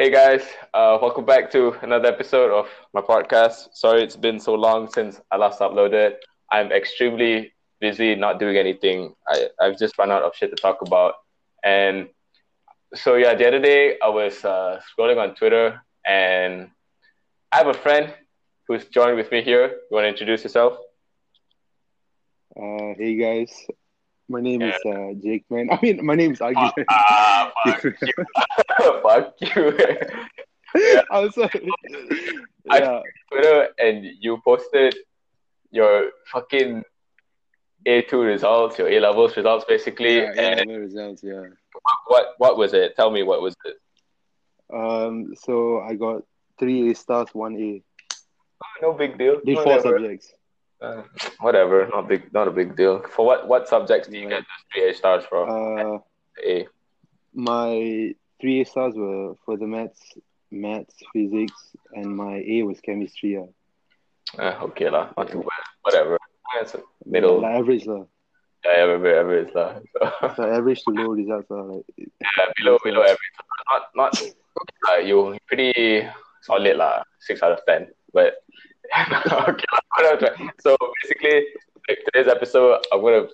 Hey guys, uh, welcome back to another episode of my podcast. Sorry it's been so long since I last uploaded. I'm extremely busy, not doing anything. I, I've just run out of shit to talk about. And so, yeah, the other day I was uh, scrolling on Twitter and I have a friend who's joined with me here. You want to introduce yourself? Uh, hey guys, my name is uh, Jake. Man, I mean, my name is Agi. Ah, fuck you. fuck you. yeah. I was like, I yeah, Twitter and you posted your fucking A2 results, your A levels results basically. yeah, and results. Yeah. what what was it? Tell me what was it? Um, so I got three A stars, one A. No big deal. Did four subjects. Uh, whatever, not big, not a big deal. For what what subjects do you get those three A stars from? Uh, A. my three A stars were for the maths, maths, physics, and my A was chemistry. Yeah. Uh, okay lah, not too bad. Whatever. That's middle. Like average lah. Yeah, average, average lah. So, So average to low results lah. Like yeah, below below average. Not not. Uh, you pretty solid lah. Six out of ten. But okay. So basically, today's episode, I'm gonna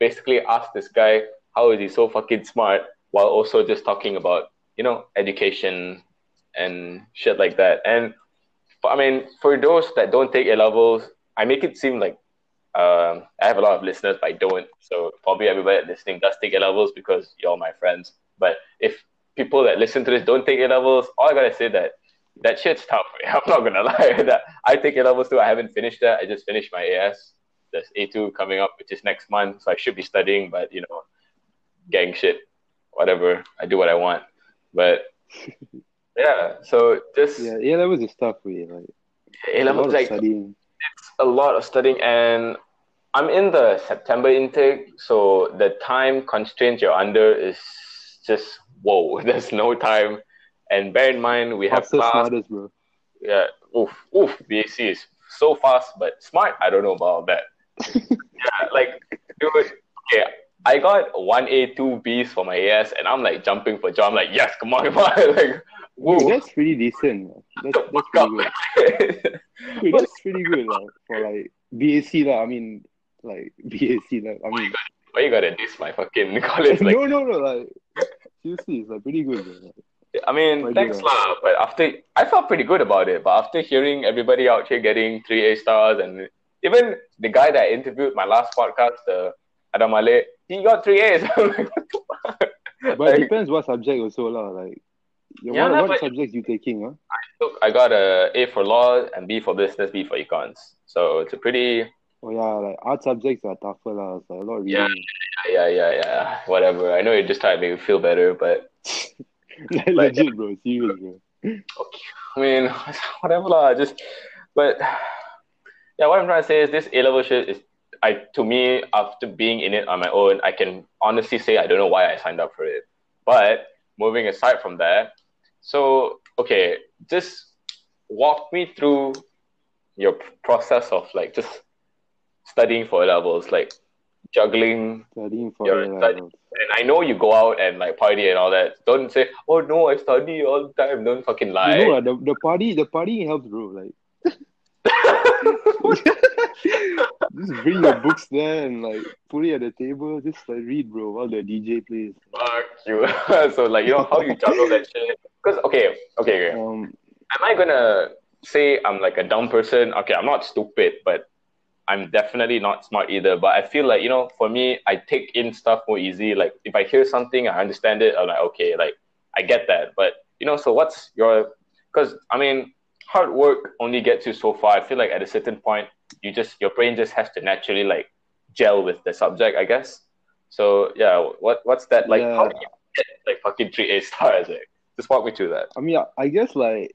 basically ask this guy how is he so fucking smart while also just talking about you know education and shit like that. And I mean, for those that don't take A levels, I make it seem like um, I have a lot of listeners, but I don't. So probably everybody listening does take A levels because you're all my friends. But if people that listen to this don't take A levels, all I gotta say that that shit's tough. I'm not gonna lie. That I take A levels too. I haven't finished that. I just finished my AS. There's A2 coming up, which is next month. So I should be studying, but you know, gang shit, whatever. I do what I want. But yeah, so just yeah, A levels is tough. Way like A a levels like studying. a lot of studying and I'm in the September intake, so the time constraints you're under is just whoa. There's no time, and bear in mind we have Fastest, class. smartest, bro. Yeah, oof, oof. BAC is so fast, but smart. I don't know about that. yeah, like dude. Okay, I got one A, two Bs for my AS, and I'm like jumping for joy. I'm like, yes, come on, come on. like, woo. That's pretty decent. That's that's pretty good. Dude, that's pretty good like, for like BAC lah. I mean, like BAC lah. I mean, Why you gotta diss my fucking college? Like, no, no, no. Like seriously, it's like pretty good. Bro. I mean, Quite thanks good, lah. But after I felt pretty good about it. But after hearing everybody out here getting three A stars, and even the guy that I interviewed my last podcast, uh, Adam Ale, he got three A's. Like, what the fuck? But Like, it depends what subject also lah. Like, yeah, Yeah, what, what subjects you taking? Huh? look, I got a A for law and B for business, B for econs. So it's a pretty Oh yeah, like art subjects are tougher lah. It's like a lot of Yeah. reading. yeah, yeah, yeah. Whatever. I know you're just trying to make me feel better, but like, legit, bro. Serious, bro. I mean, whatever lah. Just, but yeah, what I'm trying to say is this A level shit is, I to me after being in it on my own, I can honestly say I don't know why I signed up for it. But moving aside from that, so okay, just walk me through your process of like just studying for A levels, like juggling. Studying for studying. And I know you go out and like party and all that. Don't say, oh no, I study all the time. Don't fucking lie. You know, the the party, the party helps, bro. Like, just bring your books there and like put it at the table. Just like read, bro, while the DJ plays. Fuck you. so like you know how you juggle that shit. Because okay, okay, okay. Um, Am I gonna say I'm like a dumb person? Okay, I'm not stupid, but I'm definitely not smart either. But I feel like you know, for me, I take in stuff more easy. Like if I hear something, I understand it. I'm like, okay, like I get that. But you know, so what's your? Because I mean, hard work only gets you so far. I feel like at a certain point, you just your brain just has to naturally like gel with the subject, I guess. So yeah, what what's that like? How do you get like fucking three A stars? Like, just walk me through that. I mean, I guess like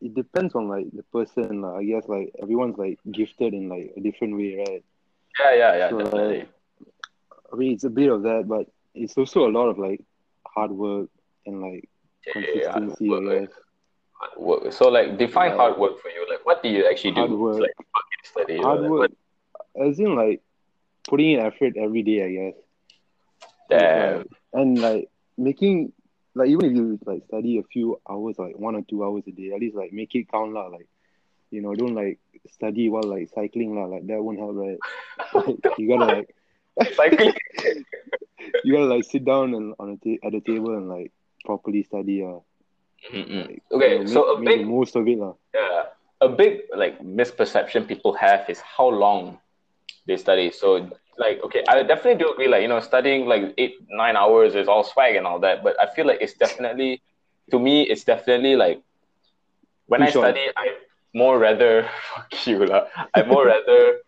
it depends on like the person. lah. I guess like everyone's like gifted in like a different way, right? Yeah, yeah, yeah, So, definitely. like, I mean, it's a bit of that, but it's also a lot of like hard work and like consistency. hard I work. Hard work. So like define Yeah. hard work for you. Like what do you actually do? Hard work. Like fucking study. or, Hard like, work, as in like putting in effort every day. I guess. what- Damn. and like making like even if you like study a few hours, like one or two hours a day, at least like make it count lah. Like you know, don't like study while like cycling lah. Like that won't help, right? you gotta like Cycling. you gotta like sit down and on a ta- at the table and like properly study. Uh, like, Okay, you know, so a make, big most of it lah. Yeah, a big like misperception people have is how long they study. So like, okay, I definitely do agree. Like, you know, studying like eight nine hours is all swag and all that. But I feel like it's definitely, to me, it's definitely like when I study, I more rather fuck you lah. I more rather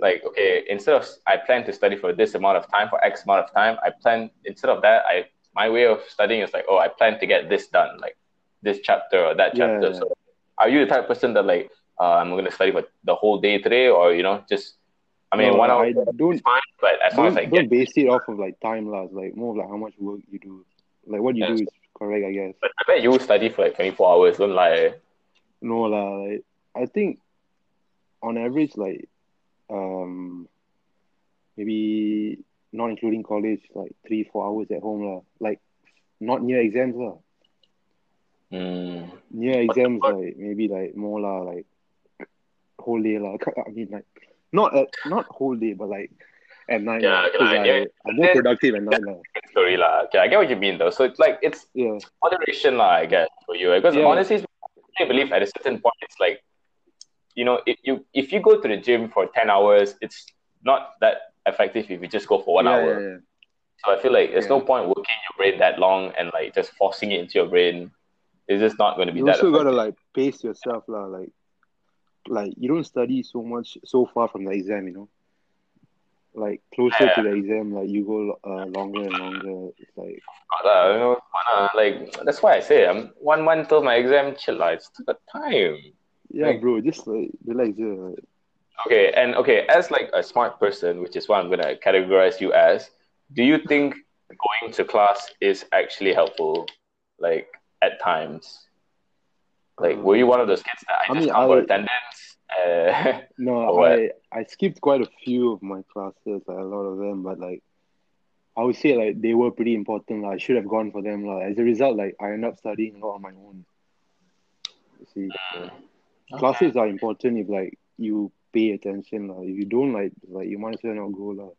like okay, instead of I plan to study for this amount of time for X amount of time, I plan instead of that, I my way of studying is like, oh, I plan to get this done, like this chapter or that Yeah, chapter. yeah. So are you the type of person that like uh, I'm gonna study for the whole day today, or you know, just I mean, No, one hour I don't fine, but as long as I don't get, base it off of like time lah. Like more of like how much work you do. Like what you do is correct, I guess. but I bet you study for like 24 hours. Don't lie. No lah, like I think on average like um maybe not including college, like three, four hours at home lah. Like not near exams lah. Mm. Near exams like maybe like more lah, like whole day lah. I mean like not at not whole day but like at night Yeah, okay I, yeah. I'm more productive at night story lah. Okay, I get what you mean though. So it's like it's Yeah. moderation lah, I guess, for you. Eh, because Yeah. honestly, I believe at a certain point, it's like, you know, if you if you go to the gym for ten hours, it's not that effective if you just go for one yeah, hour. yeah. So I feel like there's no point working your brain that long and like just forcing it into your brain. It's just not going to be You that. also gotta like pace yourself lah. Like, like you don't study so much so far from the exam, you know. Like closer to the exam, like you go uh, longer and longer. It's like Uh, you know, like that's why I say I'm one month till my exam. Chill lah. It's still got time. yeah, Like- bro, just like relax. Yeah, like, Okay, and okay, as like a smart person, which is what I'm gonna categorize you as, do you think going to class is actually helpful? Like at times, like were you one of those kids that I, I just mean, come for I- attendance? Uh, no, I I skipped quite a few of my classes, like a lot of them, but like I would say like they were pretty important. Like, I should have gone for them. Like as a result, like I ended up studying a lot on my own. You see, classes are important if like you pay attention. Like if you don't, like like you might as well not go. Like.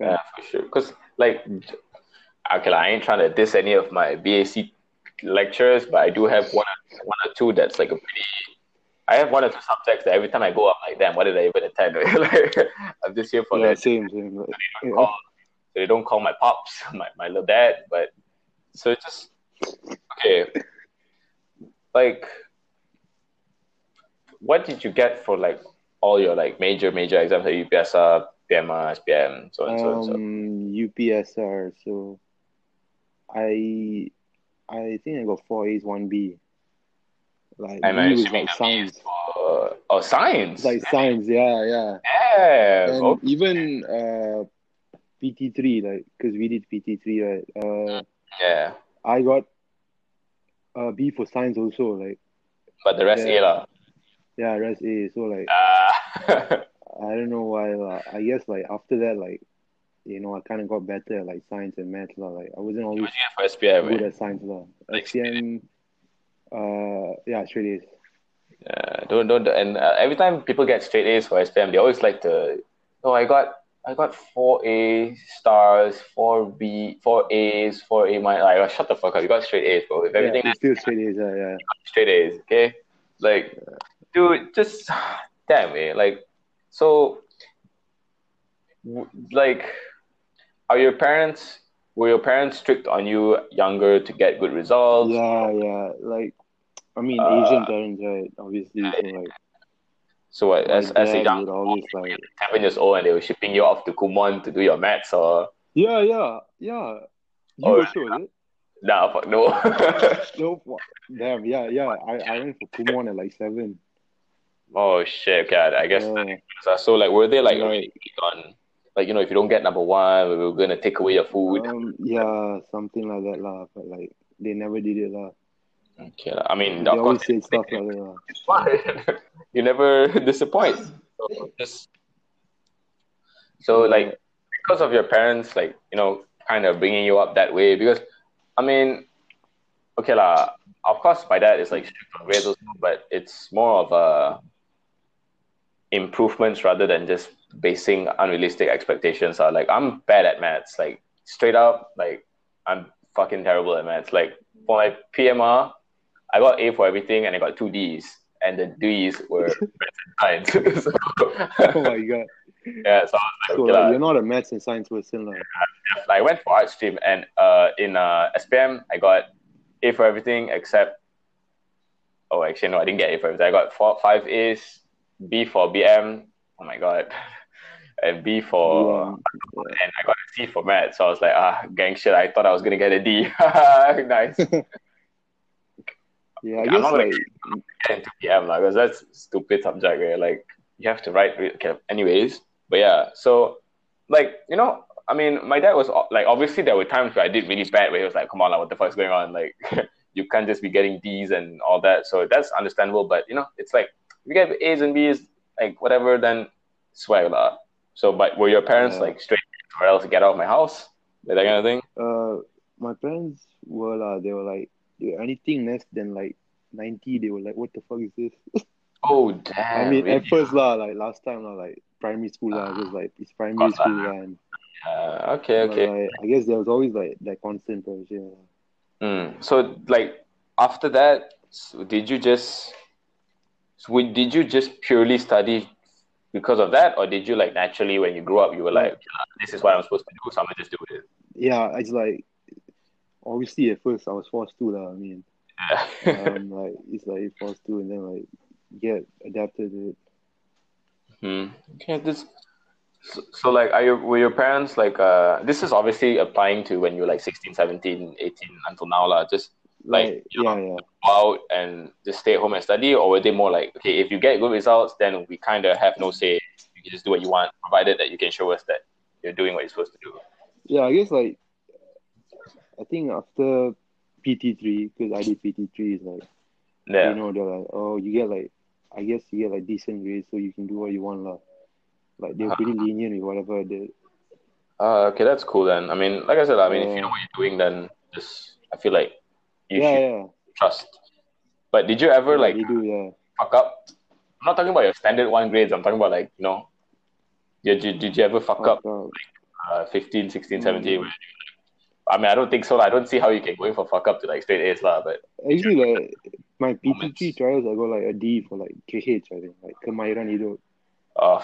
yeah, for sure. Because like, okay, like, I ain't trying to diss any of my BAC lecturers, but I do have one or, one or two that's like a pretty. I have one or two subjects that every time I go up, like, damn, what did I even attend? like, I'm just here for yeah, that. same, same. Like, yeah. call, they don't call my pops, my, my little dad, but so it's just okay. Like, what did you get for like all your like major major exams like UPSR, PMR, SPM, so and so and so? Um, UPSR. So, I, I think I got four A's, one B. Like I'm B was like the B is science, for oh science. Like science. Yeah, yeah. yeah. And okay. even uh, PT three, like because we did PT three, right? Uh, yeah. I got a B for science also. Like, But the rest Yeah. A lah. yeah, rest A. So like, Ah. I don't know why. lah. I guess like after that, like, you know, I kind of got better at like science and math. lah. Like, I wasn't always for SPM. good eh? at science lah. Like SPM, uh, yeah, straight A's. Yeah, don't don't and uh, every time people get straight A's for SPM, they always like to. Oh, I got I got four A stars, four B, four A's, four A minus. Like, oh, shut the fuck up! You got straight A's, bro. If everything yeah, still straight A's. Yeah, yeah. straight A's, okay? Like, dude, just damn it. Like, so, w- like, are your parents? Were your parents strict on you younger to get good results? Yeah, yeah. Like, I mean, Uh, Asian parents, right? Obviously, so like, So what? As as a young always like, seven years old, and they were shipping you off to Kumon to do your maths, or yeah, yeah, yeah. You Oh, also, it? nah, fuck no. No, fu- damn, yeah, yeah. I, I went for Kumon at like seven. oh shit, God, I guess. Yeah. So, like, were they like Yeah. okay, on, like you know, if you don't get number one, we were gonna take away your food. Um, yeah, something like that, lah. But like, they never did it, lah. Okay, lah. I mean, They of always course, said stuff like that, lah. it's fine. you never disappoint. So, just so like because of your parents, like you know, kind of bringing you up that way. Because I mean, okay lah. Of course, my dad is like strict on grades also, but it's more of a improvements rather than just basing unrealistic expectations. Are like I'm bad at maths, like straight up, like I'm fucking terrible at maths. Like for my PMR, I got A for everything and I got two D's, and the D's were science. so, oh my god. Yeah, so like, So okay, like, you're not a maths and science person, like. I went for art stream and uh in uh SPM I got A for everything except oh actually no I didn't get A for everything. I got four five A's, B for BM, oh my god. And B for Um, and I got a C for math. So I was like, ah gang shit, I thought I was gonna get a D. nice. yeah, I I'm guess not gonna like get into PM like, because that's stupid subject where like you have to write okay, anyways. But yeah, so like you know, I mean, my dad was like obviously there were times where I did really bad where he was like, come on, like, what the fuck is going on? Like you can't just be getting D's and all that. So that's understandable. But you know, it's like if you get A's and B's, like whatever, then swag lah. So, but were your parents Yeah. like straight or else get out of my house, like that kind of thing? uh my parents were uh, they were like anything less than like ninety, they were like, What the fuck is this? Oh damn! I mean really? at first lah, like last time lah, like primary school lah, just like it's primary school lah. and Uh, okay, but, okay. like, I guess there was always like that constant pressure. Mm. So, like after that, s- did you just so we- did you just purely study because of that, or did you like naturally when you grew up you were like, "Yeah, this is what I'm supposed to do, so I'm gonna just do it. Yeah, it's like obviously at first I was forced to lah. I mean, Yeah. um, like it's like forced to, and then like get adapted to it. Hmm. Okay, this. So, so like, are you were your parents like? Uh, this is obviously applying to when you're like 16, 17, 18 until now, lah. Just Like, you yeah, know, yeah. go out and just stay at home and study, or were they more like, okay, if you get good results, then we kind of have no say. You can just do what you want, provided that you can show us that you're doing what you're supposed to do. Yeah, I guess like I think after PT three, because I did PT three, is like Yeah. you know they're like, oh, you get like, I guess you get like decent grades, so you can do what you want lah. Like they're pretty lenient with whatever I did. Uh, okay, that's cool then. I mean, like I said, I mean, if you know what you're doing, then just I feel like you yeah, should yeah, trust. But did you ever yeah, like do, yeah. fuck up? I'm not talking about your standard one grades. I'm talking about like you know, did you, did you ever fuck up Fuck up. uh, 15, 16, Mm. 17? where you, I mean, I don't think so. I don't see how you can go in for fuck up to like straight A's lah. But Actually, like my PT Moments. three trials, I got like a D for like KH, I think, like kemahiran hidup. uh,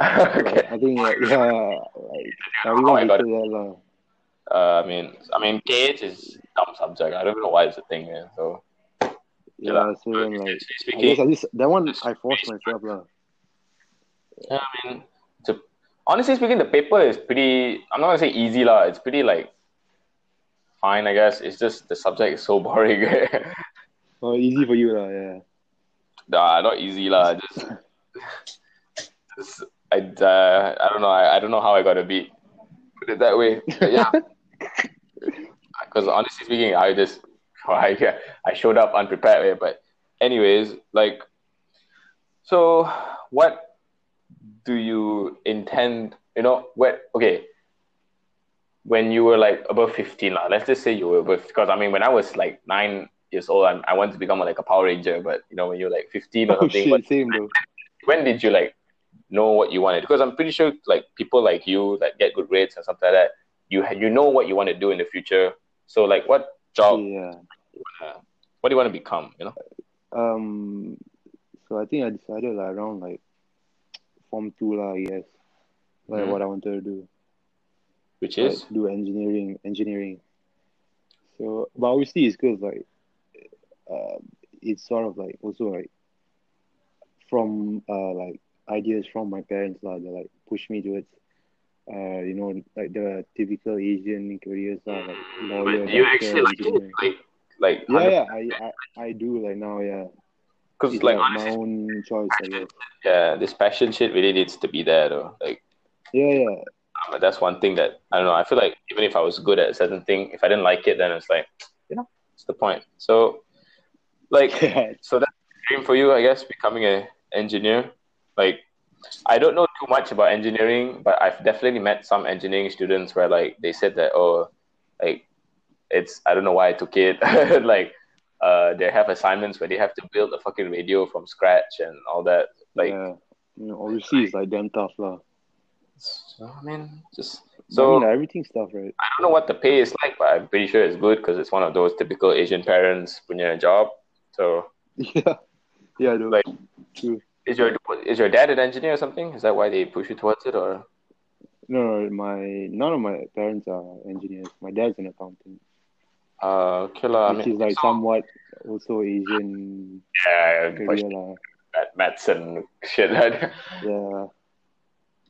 okay. Like, I think like yeah, like Oh, I everyone got hated that lah. Uh, I mean, I mean, KH is dumb subject. I don't know why it's a thing. Yeah. So Yeah Yeah, so then like I speaking, guess I just that one I forced myself lah. Yeah, I mean, to, honestly speaking, the paper is pretty. I'm not gonna say easy lah. It's pretty like fine, I guess. It's just the subject is so boring. Oh, easy for you lah, yeah. nah, not easy lah. Just, just I, uh, I don't know. I, I don't know how I got to beat. Put it that way. But yeah. Because honestly speaking, I just I, I showed up unprepared. eh, But anyways, like, so what do you intend? You know, what? Okay, when you were like above fifteen, lah. Let's just say you were above. Because I mean, when I was like nine years old, I, I wanted to become like a Power Ranger. But you know, when you're like fifteen or Oh something, shit, same bro. when did you like know what you wanted? Because I'm pretty sure like people like you that get good grades and something like that, you you know what you want to do in the future. So like, what job? Yeah. Uh, what do you want to become? You know? Um so I think I decided like around like form two lah, guess. Like Mhm. what I wanted to do. Which Like, is do engineering engineering. So but obviously it's because like uh, it's sort of like also like from uh like ideas from my parents lah they like push me towards uh you know like the typical Asian careers lah like lawyer, but do you doctor, actually like it? Like like Yeah, yeah, I, I I do like now, yeah. Because It's like, like my own choice, I guess. yeah, this passion shit really needs to be there though. Like Yeah, yeah. uh, that's one thing that I don't know. I feel like even if I was good at a certain thing, if I didn't like it, then it's like you know, it's the point. So like Yeah. so that's a dream for you, I guess, becoming an engineer. Like, I don't know too much about engineering, but I've definitely met some engineering students where like they said that oh, like it's I don't know why I took it. like, uh, they have assignments where they have to build a fucking radio from scratch and all that. Like, yeah, you know, obviously it's like damn tough, lah. so, I mean, just So I mean, like, everything's tough, right? I don't know what the pay is like, but I'm pretty sure it's good because it's one of those typical Asian parents punya job. So, Yeah, yeah, though. Like- True. Is your is your dad an engineer or something? Is that why they push you towards it, or No, no, my none of my parents are engineers. My dad's an accountant, uh, okay lah, I which mean, is like so- somewhat also Asian yeah, career, at maths and shit. Right? Yeah,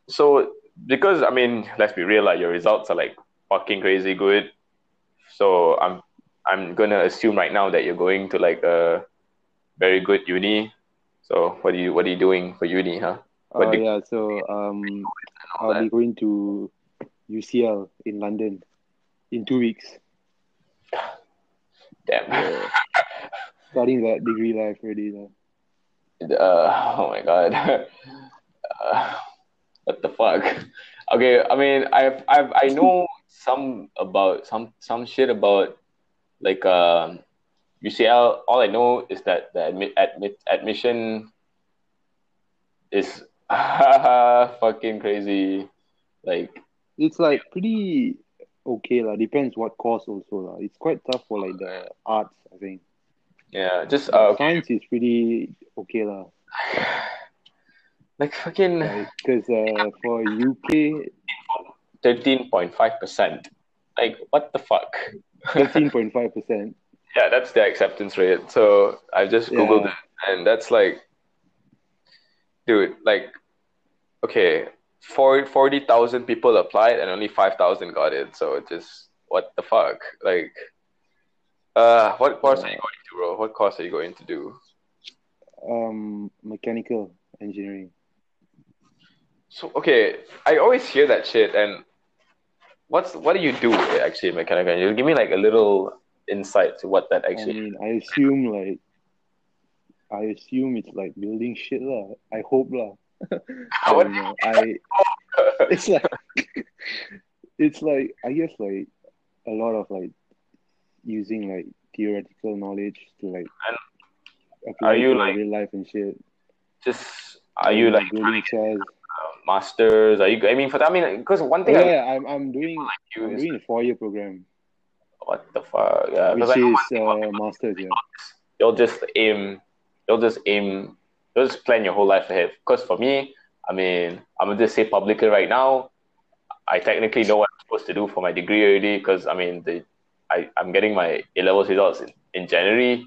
So because I mean, let's be real, like your results are like fucking crazy good. So I'm I'm gonna assume right now that you're going to like a very good uni. So what are you what are you doing for uni, huh? What uh, did- yeah. So um, I'll be going to UCL in London in two weeks. Damn. Yeah. Starting that degree life already, lah. Uh, oh my god. Uh, what the fuck? Okay, I mean, I've I've I know some about some some shit about like um UCL. All I know is that the admit, admit admission is fucking crazy. Like It's like pretty okay, lah. Depends what course also, lah. It's quite tough for like the arts, I think. yeah, just uh, okay. Science is pretty okay, lah. like fucking Because uh, for UK, thirteen point five percent. Like what the fuck? thirteen point five percent. Yeah, that's the acceptance rate. So I just googled Yeah. it, and that's like, dude, like, okay, for forty thousand people applied, and only five thousand got it. So just what the fuck? Like, uh, what course are you going to, bro? What course are you going to do? Um, mechanical engineering. So okay, I always hear that shit, and what's what do you do actually, mechanical? engineering? Give me like a little insight to what that actually. I mean, I assume like, I assume it's like building shit, lah. I hope, lah. I don't know. I it's like it's like I guess like a lot of like using like theoretical knowledge to like apply are you, like- real life and shit. Just are you like chairs? Um, masters? Are you? I mean, for that, I mean, because one thing oh, yeah, I yeah, I'm I'm doing you I'm doing a four year program, what the fuck? Yeah, which because I know is uh, masters. Yeah, you'll just aim, you'll just aim, you'll just plan your whole life ahead. Because for me, I mean, I'm gonna just say publicly right now, I technically know what I'm supposed to do for my degree already. Because I mean, the I I'm getting my A levels results in, in January,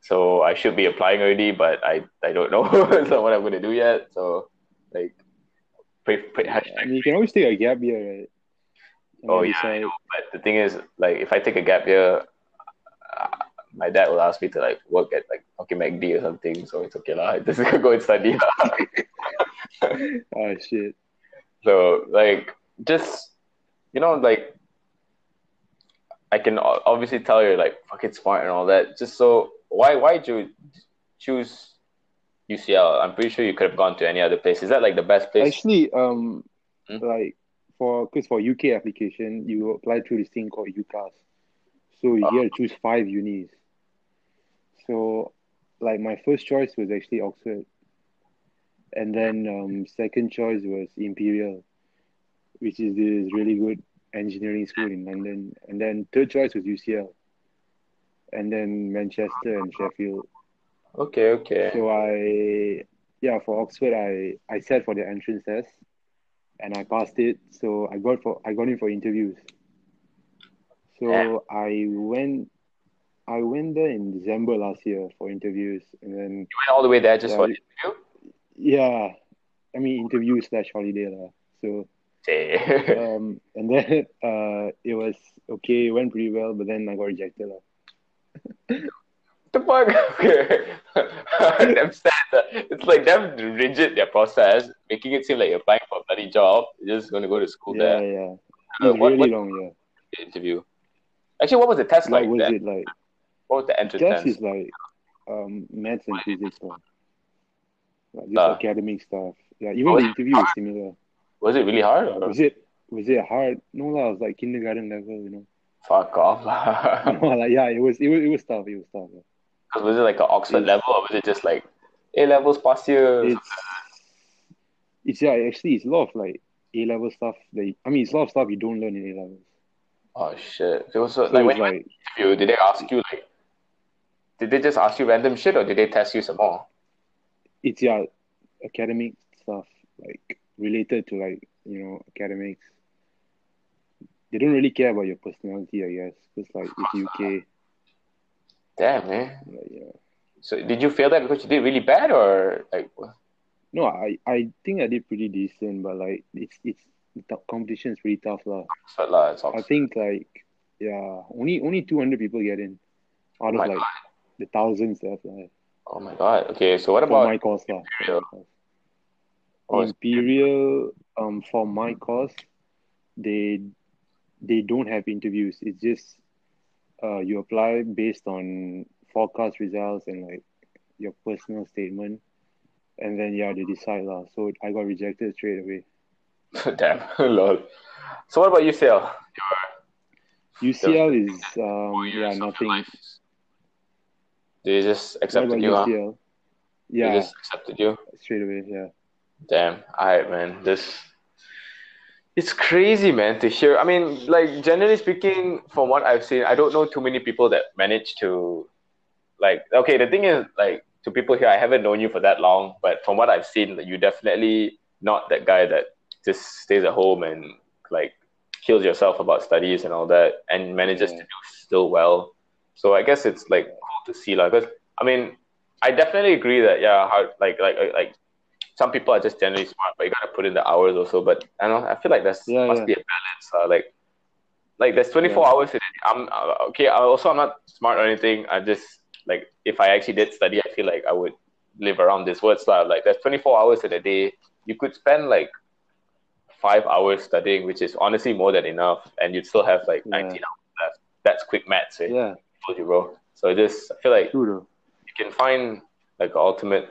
so I should be applying already, but I I don't know what I'm gonna do yet. So like, pray, pray, mean, you can always take a gap year, right? Oh yeah, I know. But the thing is, like, if I take a gap year, uh, my dad will ask me to like work at like fucking McD or something. So it's okay lah. I Just go and study. Ah shit. so like, just you know, like, I can obviously tell you're like fucking smart and all that. Just so why why did you choose UCL? I'm pretty sure you could have gone to any other place. Is that like the best place? Actually, um, Hmm? like for because for UK application, you apply through this thing called UCAS. So you get to choose five unis. So, like my first choice was actually Oxford, and then um, second choice was Imperial, which is this really good engineering school in London, and then third choice was UCL, and then Manchester and Sheffield. okay, okay. So I, yeah, for Oxford, I I sat for the entrance test, and I passed it. So I got for I got in for interviews. So Yeah. I went, I went there in December last year for interviews, and then You went all the way there just Yeah, for interview. yeah, I mean interview slash holiday lah. So um, and then uh, it was okay, it went pretty well, but then I got rejected lah. the fuck? Okay. damn sad. uh, It's like damn rigid their process, making it seem like you're applying for a bloody job. You're just gonna go to school Yeah, there. yeah, Uh, it's what, really what long, yeah. interview? Actually, what was the test like? What was then? it like? What was the entrance Test test? is like um, maths and physics stuff. Like just Ah. academic stuff. Yeah, even the interview is similar. Was it really hard? Or? Was it was it hard? No lah, it was like kindergarten level, you know. Fuck off. like, yeah, it was it was it was tough. It was tough. Yeah. Was it like an Oxford level or was it just like A levels past year? It's it's yeah, actually it's a lot of like A level stuff. Like I mean, it's a lot of stuff you don't learn in A levels. Oh shit! It was so, So like when you like went to interview, did they ask you like, did they just ask you random shit or did they test you some more? it's yeah, academic stuff like related to like you know academics. They don't really care about your personality, I guess, because like it's UK. Damn man. Like, yeah. So did you fail that because you did really bad or like? what? No, I I think I did pretty decent, but like it's it's the top- competition is pretty tough, lah. Oxford lah, it's I think like yeah, only only two hundred people get in out Oh of like the thousands that apply Oh my god. Okay, so what about my course, lah. Imperial? Oh, Imperial, um, for my course, they they don't have interviews. It's just uh, you apply based on forecast results and like your personal statement, and then yeah, they decide lah. So I got rejected straight away. Damn, lol. So what about UCL? UCL is um yeah nothing. life. They just What accepted about you, huh? UCL? They just accepted you. straight away. Yeah. Damn. Alright, man. This it's crazy, man, to hear. I mean, like generally speaking, from what I've seen, I don't know too many people that manage to like okay, the thing is like to people here, I haven't known you for that long, but from what I've seen, you definitely not that guy that just stays at home and like kills yourself about studies and all that and manages Yeah. to mm. do still well. So I guess it's like cool to see like because I mean I definitely agree that yeah like like like like some people are just generally smart but you gotta put in the hours also but I don't know I feel like there's Yeah, must yeah. be a balance uh, like like there's 24 Yeah. hours in it. I'm uh, okay I also I'm not smart or anything I just like if I actually did study I feel like I would live around this words lah like there's 24 hours in a day you could spend like five hours studying which is honestly more than enough and you'd still have like Yeah. 19 hours left that's quick maths eh? Yeah. told you, bro. So just I feel like True you can find like ultimate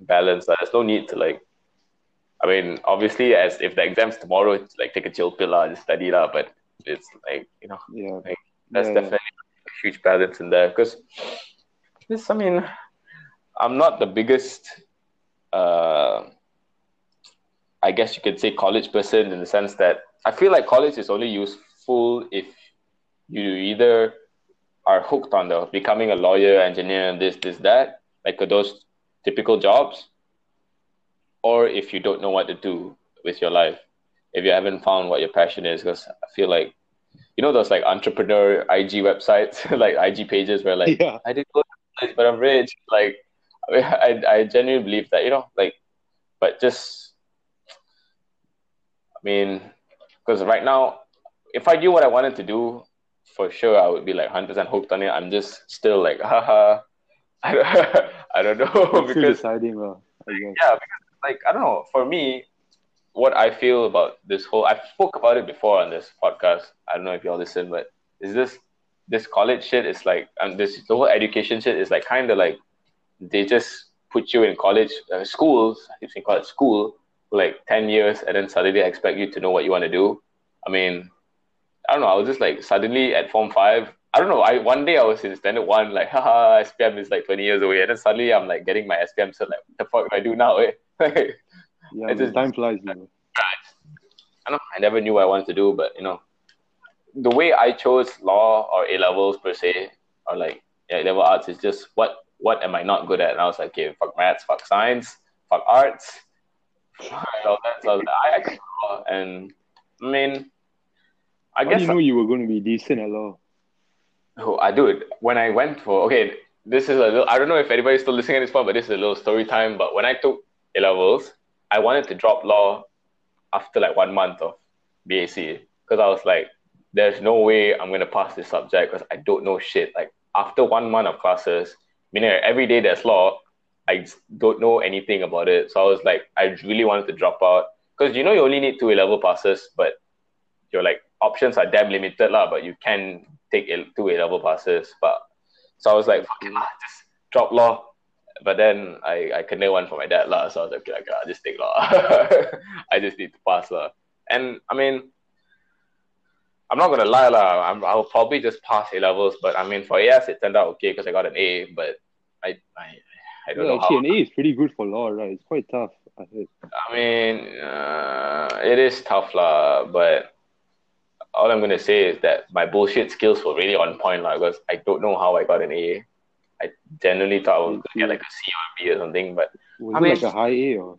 balance. Like, there's no need to like. I mean, obviously, as if the exam's tomorrow, it's like take a chill pill, just study, lah. But it's like you know, Yeah. that's Yeah, yeah. definitely a huge balance in there because this. I mean, I'm not the biggest. Uh, I guess you could say college person in the sense that I feel like college is only useful if you either are hooked on the becoming a lawyer, engineer, this, this, that, like those typical jobs, or if you don't know what to do with your life, if you haven't found what your passion is, because I feel like, you know, those like entrepreneur IG websites, like IG pages where like, Yeah. I didn't go to college, but I'm rich. Like, I, I, I genuinely believe that, you know, like, but just, I mean, because right now, if I knew what I wanted to do, for sure I would be like 100% hooked on it. I'm just still like, haha, I I don't know because deciding. I guess. yeah, because like I don't know. For me, what I feel about this whole I spoke about it before on this podcast. I don't know if y'all listen, but is this this college shit is like and this the whole education shit is like kind of like they just put you in college uh, schools. I keep saying college school for like ten years, and then suddenly expect you to know what you want to do. I mean, I don't know. I was just like suddenly at form five. I don't know. I one day I was in standard one, like haha, SPM is like twenty years away, and then suddenly I'm like getting my SPM. So like, what the fuck do I do now? Eh? Yeah, It man, is- time flies. I know I never knew what I wanted to do, but you know, the way I chose law or A levels per se, or like yeah, level arts is just what what am I not good at? And I was like, okay, fuck maths, fuck science, fuck arts, all that. So I was like, I, I do and I mean, I How do guess you know you were going to be decent at law? Oh, I do it when I went for okay. This is a little. I don't know if anybody's still listening at this point, but this is a little story time. But when I took A levels, I wanted to drop law after like one month of BAC because I was like, "There's no way I'm gonna pass this subject because I don't know shit." Like after one month of classes, meaning every day there's law, I don't know anything about it. So I was like, I really wanted to drop out because you know you only need two A level passes, but your like options are damn limited lah. But you can take two A level passes. But so I was like, fuck it lah, just drop law. But then I I connect one for my dad lah, so I was like, okay, okay, I'll just take law. I just need to pass lah. And I mean, I'm not gonna lie, lah. I'm, I'll probably just pass A levels, but I mean, for AS, it turned out okay because I got an A. But I, I, I don't Yeah, know actually, how. an A is pretty good for law, right? It's quite tough. I. I mean, uh, it is tough, lah. But all I'm gonna say is that my bullshit skills were really on point, lah. Because I don't know how I got an A. I genuinely thought I was gonna get like a C or a B or something, but Was I mean- like a high A or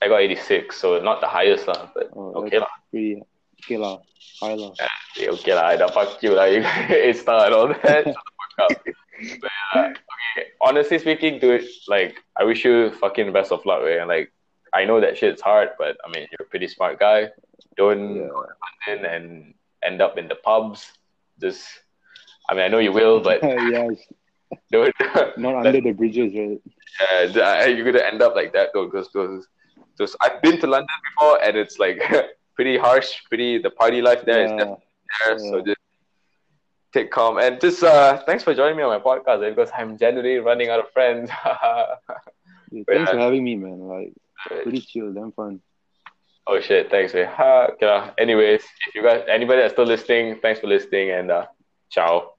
I got 86, so not the highest, lah. But oh, okay, lah. pretty okay lah, high lah. Yeah, okay lah, I fuck you lah. You A star and all that. Shut the fuck up. But uh, okay, honestly speaking, dude, like I wish you fucking best of luck, man. Like I know that shit's hard, but I mean you're a pretty smart guy. Don't Yeah. go to London and end up in the pubs. Just, I mean, I know you will, but yeah, don't. not under the bridges, right? uh, you're gonna end up like that though, because those. I've been to London before, and it's like pretty harsh. Pretty the party life there is yeah. definitely there. So just take calm and just uh, thanks for joining me on my podcast eh, because I'm generally running out of friends. Yeah, Thanks Yeah. for having me, man. Like pretty chill, damn fun. Oh shit, thanks, man. Lah. Anyways, if you guys, anybody that's still listening, thanks for listening and uh, ciao.